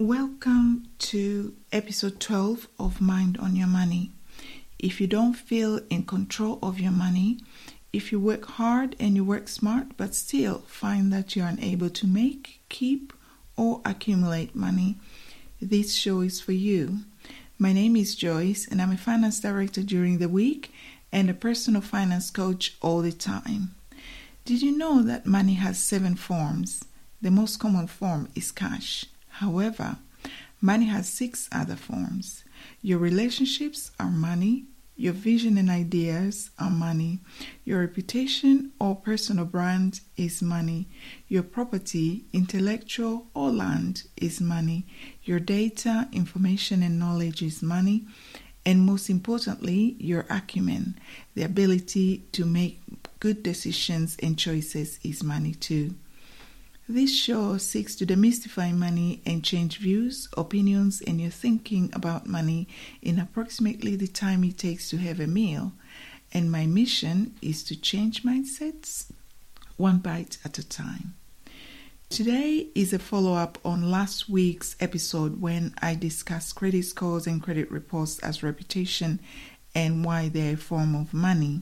Welcome to episode 12 of Mind on Your Money. If you don't feel in control of your money, if you work hard and you work smart but still find that you're unable to make, keep, or accumulate money, this show is for you. My name is Joyce and I'm a finance director during the week and a personal finance coach all the time. Did you know that money has seven forms? The most common form is cash. However, money has six other forms. Your relationships are money, your vision and ideas are money, your reputation or personal brand is money, your property, intellectual or land is money, your data, information, and knowledge is money, and most importantly, your acumen, the ability to make good decisions and choices is money too. This show seeks to demystify money and change views, opinions, and your thinking about money in approximately the time it takes to have a meal. And my mission is to change mindsets one bite at a time. Today is a follow up on last week's episode when I discussed credit scores and credit reports as reputation and why they're a form of money.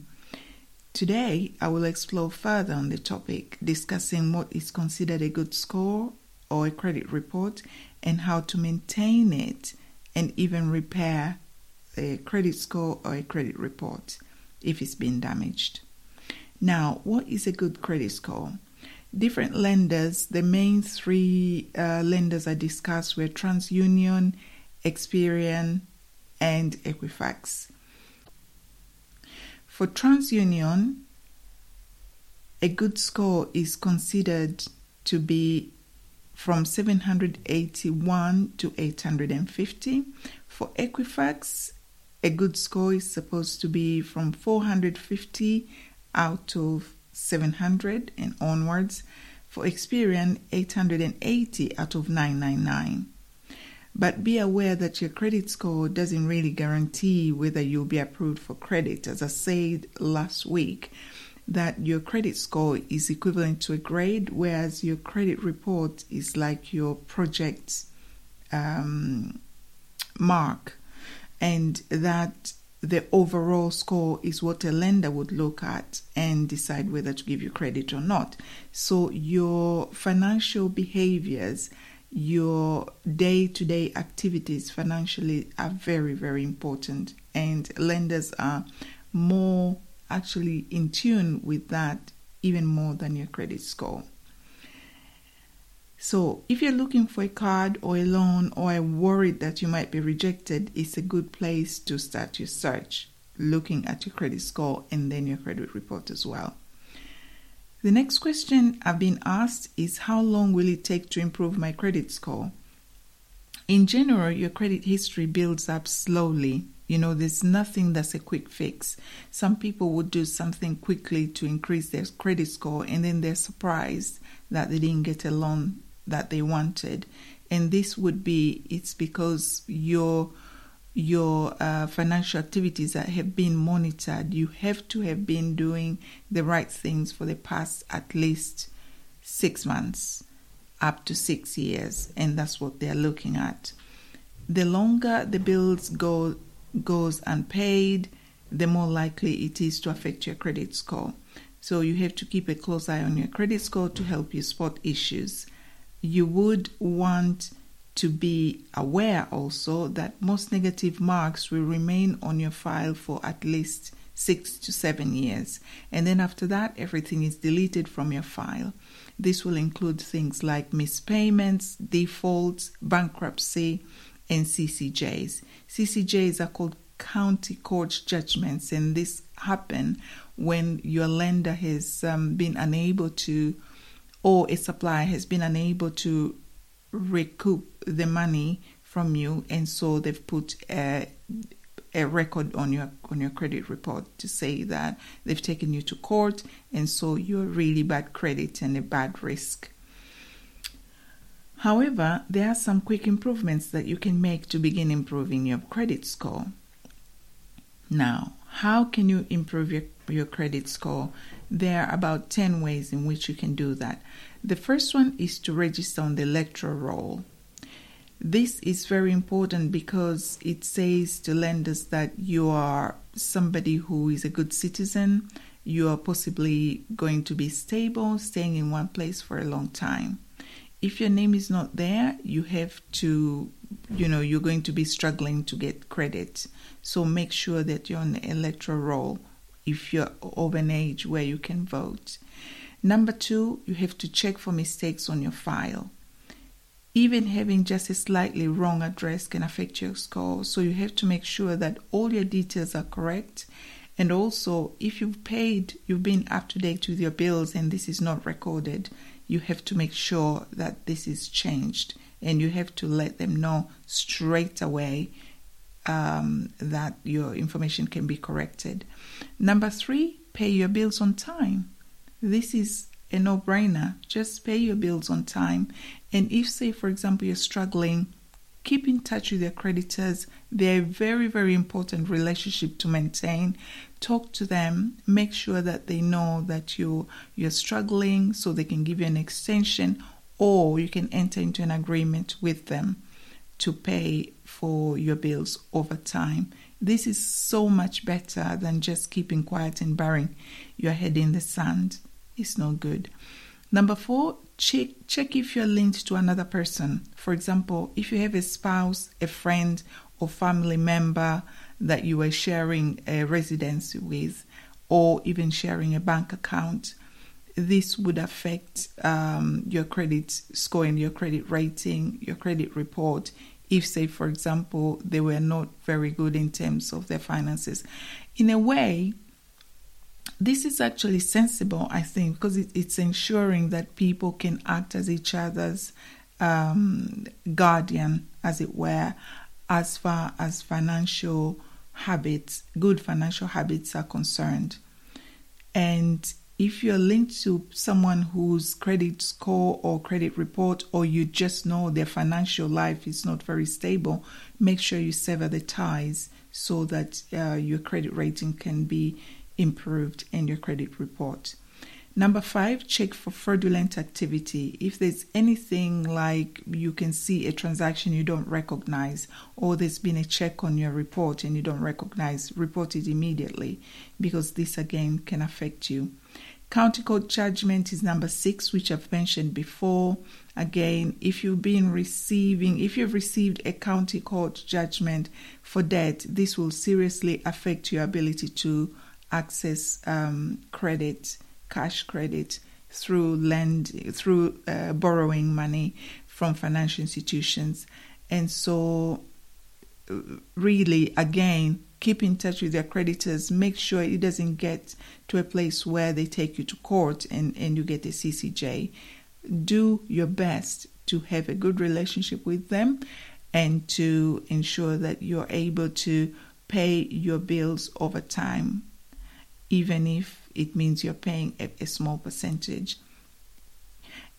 Today, I will explore further on the topic, discussing what is considered a good score or a credit report and how to maintain it and even repair a credit score or a credit report if it's been damaged. Now, what is a good credit score? Different lenders, the main three uh, lenders I discussed were TransUnion, Experian, and Equifax. For TransUnion, a good score is considered to be from 781 to 850. For Equifax, a good score is supposed to be from 450 out of 700 and onwards. For Experian, 880 out of 999. But be aware that your credit score doesn't really guarantee whether you'll be approved for credit. As I said last week, that your credit score is equivalent to a grade, whereas your credit report is like your project um, mark, and that the overall score is what a lender would look at and decide whether to give you credit or not. So, your financial behaviors your day to day activities financially are very, very important, and lenders are more actually in tune with that even more than your credit score. So, if you're looking for a card or a loan or are worried that you might be rejected, it's a good place to start your search, looking at your credit score and then your credit report as well. The next question I've been asked is How long will it take to improve my credit score? In general, your credit history builds up slowly. You know, there's nothing that's a quick fix. Some people would do something quickly to increase their credit score and then they're surprised that they didn't get a loan that they wanted. And this would be it's because your your uh, financial activities that have been monitored, you have to have been doing the right things for the past at least six months up to six years, and that's what they're looking at. The longer the bills go goes unpaid, the more likely it is to affect your credit score. So you have to keep a close eye on your credit score to help you spot issues you would want to be aware also that most negative marks will remain on your file for at least six to seven years. And then after that, everything is deleted from your file. This will include things like mispayments, defaults, bankruptcy, and CCJs. CCJs are called county court judgments, and this happen when your lender has um, been unable to or a supplier has been unable to recoup the money from you and so they've put a, a record on your on your credit report to say that they've taken you to court and so you're really bad credit and a bad risk. However, there are some quick improvements that you can make to begin improving your credit score. Now, how can you improve your, your credit score? There are about 10 ways in which you can do that. The first one is to register on the electoral roll. This is very important because it says to lenders that you are somebody who is a good citizen, you are possibly going to be stable, staying in one place for a long time. If your name is not there, you have to, you know, you're going to be struggling to get credit. So make sure that you're on the electoral roll if you're of an age where you can vote. Number two, you have to check for mistakes on your file. Even having just a slightly wrong address can affect your score, so you have to make sure that all your details are correct. And also, if you've paid, you've been up to date with your bills, and this is not recorded, you have to make sure that this is changed and you have to let them know straight away um, that your information can be corrected. Number three, pay your bills on time. This is a no brainer. Just pay your bills on time. And if, say, for example, you're struggling, keep in touch with your creditors. They're a very, very important relationship to maintain. Talk to them. Make sure that they know that you you're struggling, so they can give you an extension, or you can enter into an agreement with them to pay for your bills over time. This is so much better than just keeping quiet and burying your head in the sand. It's no good. Number four, check, check if you're linked to another person. For example, if you have a spouse, a friend, or family member that you are sharing a residence with, or even sharing a bank account, this would affect um, your credit score and your credit rating, your credit report, if, say, for example, they were not very good in terms of their finances. In a way, this is actually sensible, I think, because it, it's ensuring that people can act as each other's um, guardian, as it were, as far as financial habits, good financial habits are concerned. And if you're linked to someone whose credit score or credit report, or you just know their financial life is not very stable, make sure you sever the ties so that uh, your credit rating can be improved in your credit report. Number five, check for fraudulent activity. If there's anything like you can see a transaction you don't recognize, or there's been a check on your report and you don't recognize, report it immediately because this again can affect you. County court judgment is number six, which I've mentioned before. Again, if you've been receiving, if you've received a county court judgment for debt, this will seriously affect your ability to access um, credit, cash credit through lend through uh, borrowing money from financial institutions, and so uh, really again keep in touch with your creditors. Make sure it doesn't get to a place where they take you to court and, and you get a CCJ. Do your best to have a good relationship with them and to ensure that you're able to pay your bills over time, even if it means you're paying a, a small percentage.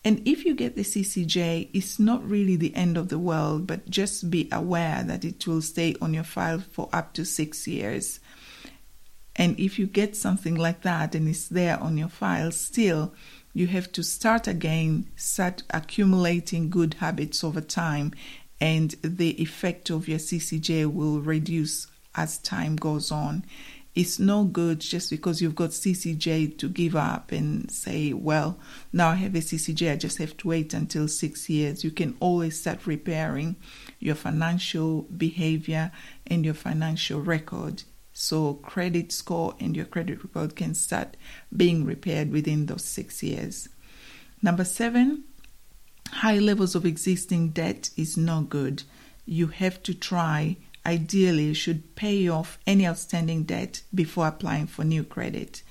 And if you get the CCJ, it's not really the end of the world, but just be aware that it will stay on your file for up to six years. And if you get something like that and it's there on your file, still, you have to start again, start accumulating good habits over time, and the effect of your CCJ will reduce as time goes on it's no good just because you've got CCJ to give up and say, well, now I have a CCJ, I just have to wait until six years. You can always start repairing your financial behavior and your financial record. So, credit score and your credit report can start being repaired within those six years. Number seven, high levels of existing debt is no good. You have to try ideally should pay off any outstanding debt before applying for new credit.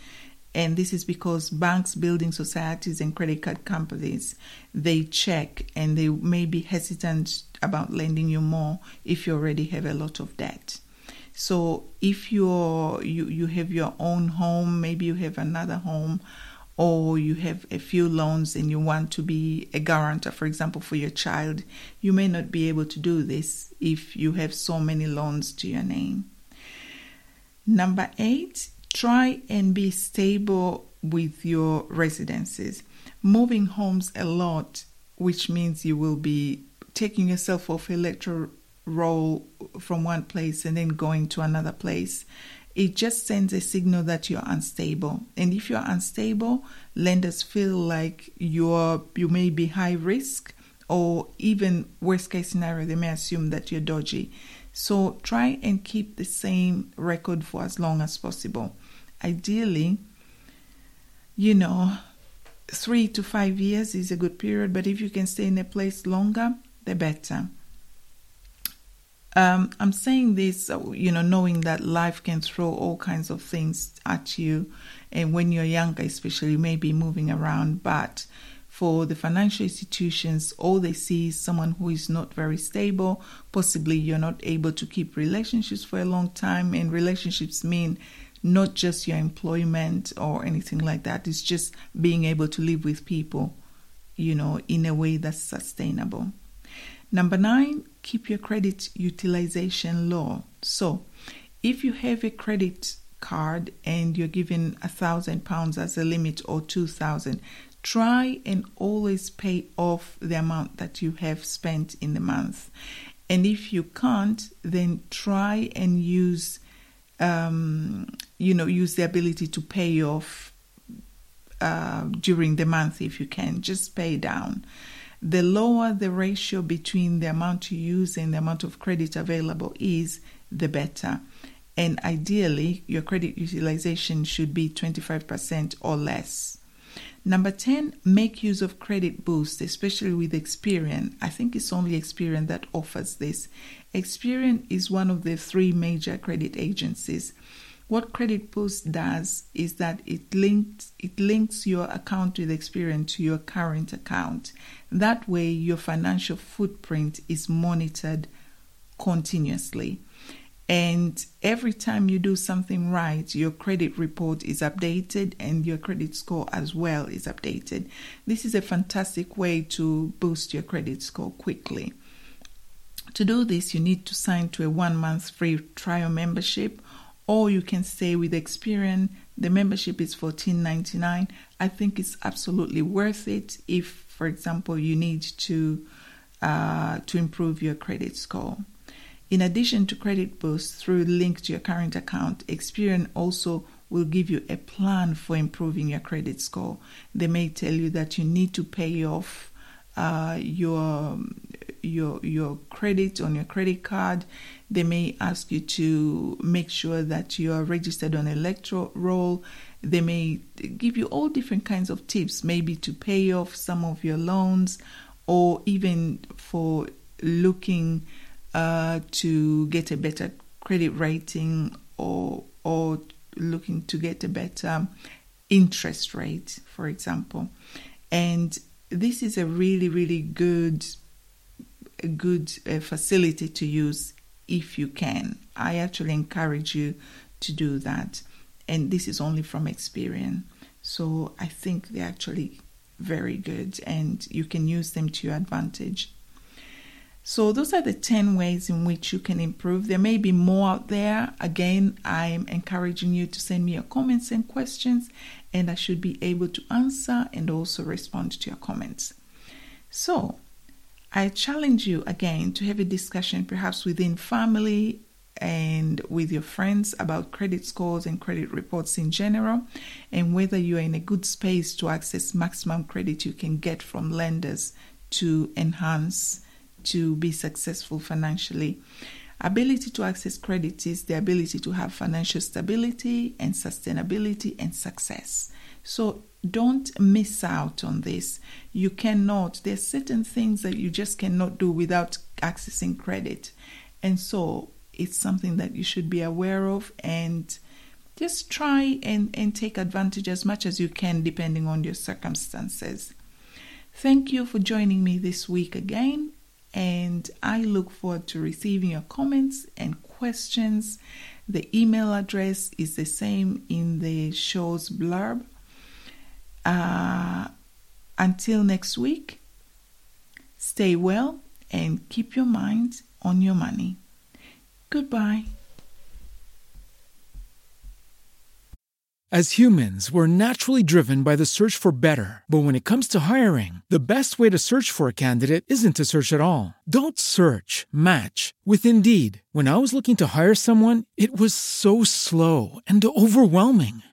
And this is because banks, building societies, and credit card companies they check and they may be hesitant about lending you more if you already have a lot of debt. So if you're you, you have your own home, maybe you have another home or you have a few loans and you want to be a guarantor, for example, for your child, you may not be able to do this if you have so many loans to your name. Number eight, try and be stable with your residences. Moving homes a lot, which means you will be taking yourself off electoral roll from one place and then going to another place it just sends a signal that you're unstable. And if you're unstable, lenders feel like you're you may be high risk or even worst case scenario, they may assume that you're dodgy. So try and keep the same record for as long as possible. Ideally, you know, three to five years is a good period, but if you can stay in a place longer, the better. Um, I'm saying this, uh, you know, knowing that life can throw all kinds of things at you, and when you're younger, especially, you may be moving around. But for the financial institutions, all they see is someone who is not very stable. Possibly, you're not able to keep relationships for a long time, and relationships mean not just your employment or anything like that. It's just being able to live with people, you know, in a way that's sustainable. Number nine, keep your credit utilization low. So, if you have a credit card and you're given a thousand pounds as a limit or two thousand, try and always pay off the amount that you have spent in the month. And if you can't, then try and use, um, you know, use the ability to pay off uh, during the month if you can. Just pay down the lower the ratio between the amount you use and the amount of credit available is, the better. And ideally, your credit utilization should be 25% or less. Number 10, make use of credit boost, especially with Experian. I think it's only Experian that offers this. Experian is one of the three major credit agencies. What Credit Boost does is that it links it links your account with Experian to your current account. That way your financial footprint is monitored continuously. And every time you do something right, your credit report is updated and your credit score as well is updated. This is a fantastic way to boost your credit score quickly. To do this, you need to sign to a one month free trial membership or you can stay with Experian. The membership is $14.99. I think it's absolutely worth it if, for example, you need to uh, to improve your credit score. In addition to Credit Boost through link to your current account, Experian also will give you a plan for improving your credit score. They may tell you that you need to pay off uh, your your your credit on your credit card. They may ask you to make sure that you are registered on electoral roll. They may give you all different kinds of tips, maybe to pay off some of your loans, or even for looking uh, to get a better credit rating, or or looking to get a better interest rate, for example. And this is a really, really good, good uh, facility to use if you can. I actually encourage you to do that. And this is only from experience. So I think they're actually very good and you can use them to your advantage. So, those are the 10 ways in which you can improve. There may be more out there. Again, I'm encouraging you to send me your comments and questions, and I should be able to answer and also respond to your comments. So, I challenge you again to have a discussion, perhaps within family and with your friends, about credit scores and credit reports in general, and whether you are in a good space to access maximum credit you can get from lenders to enhance to be successful financially. Ability to access credit is the ability to have financial stability and sustainability and success. So don't miss out on this. You cannot, there's certain things that you just cannot do without accessing credit. And so it's something that you should be aware of and just try and, and take advantage as much as you can depending on your circumstances. Thank you for joining me this week again and I look forward to receiving your comments and questions. The email address is the same in the show's blurb. Uh, until next week, stay well and keep your mind on your money. Goodbye. As humans, we're naturally driven by the search for better. But when it comes to hiring, the best way to search for a candidate isn't to search at all. Don't search, match with Indeed. When I was looking to hire someone, it was so slow and overwhelming.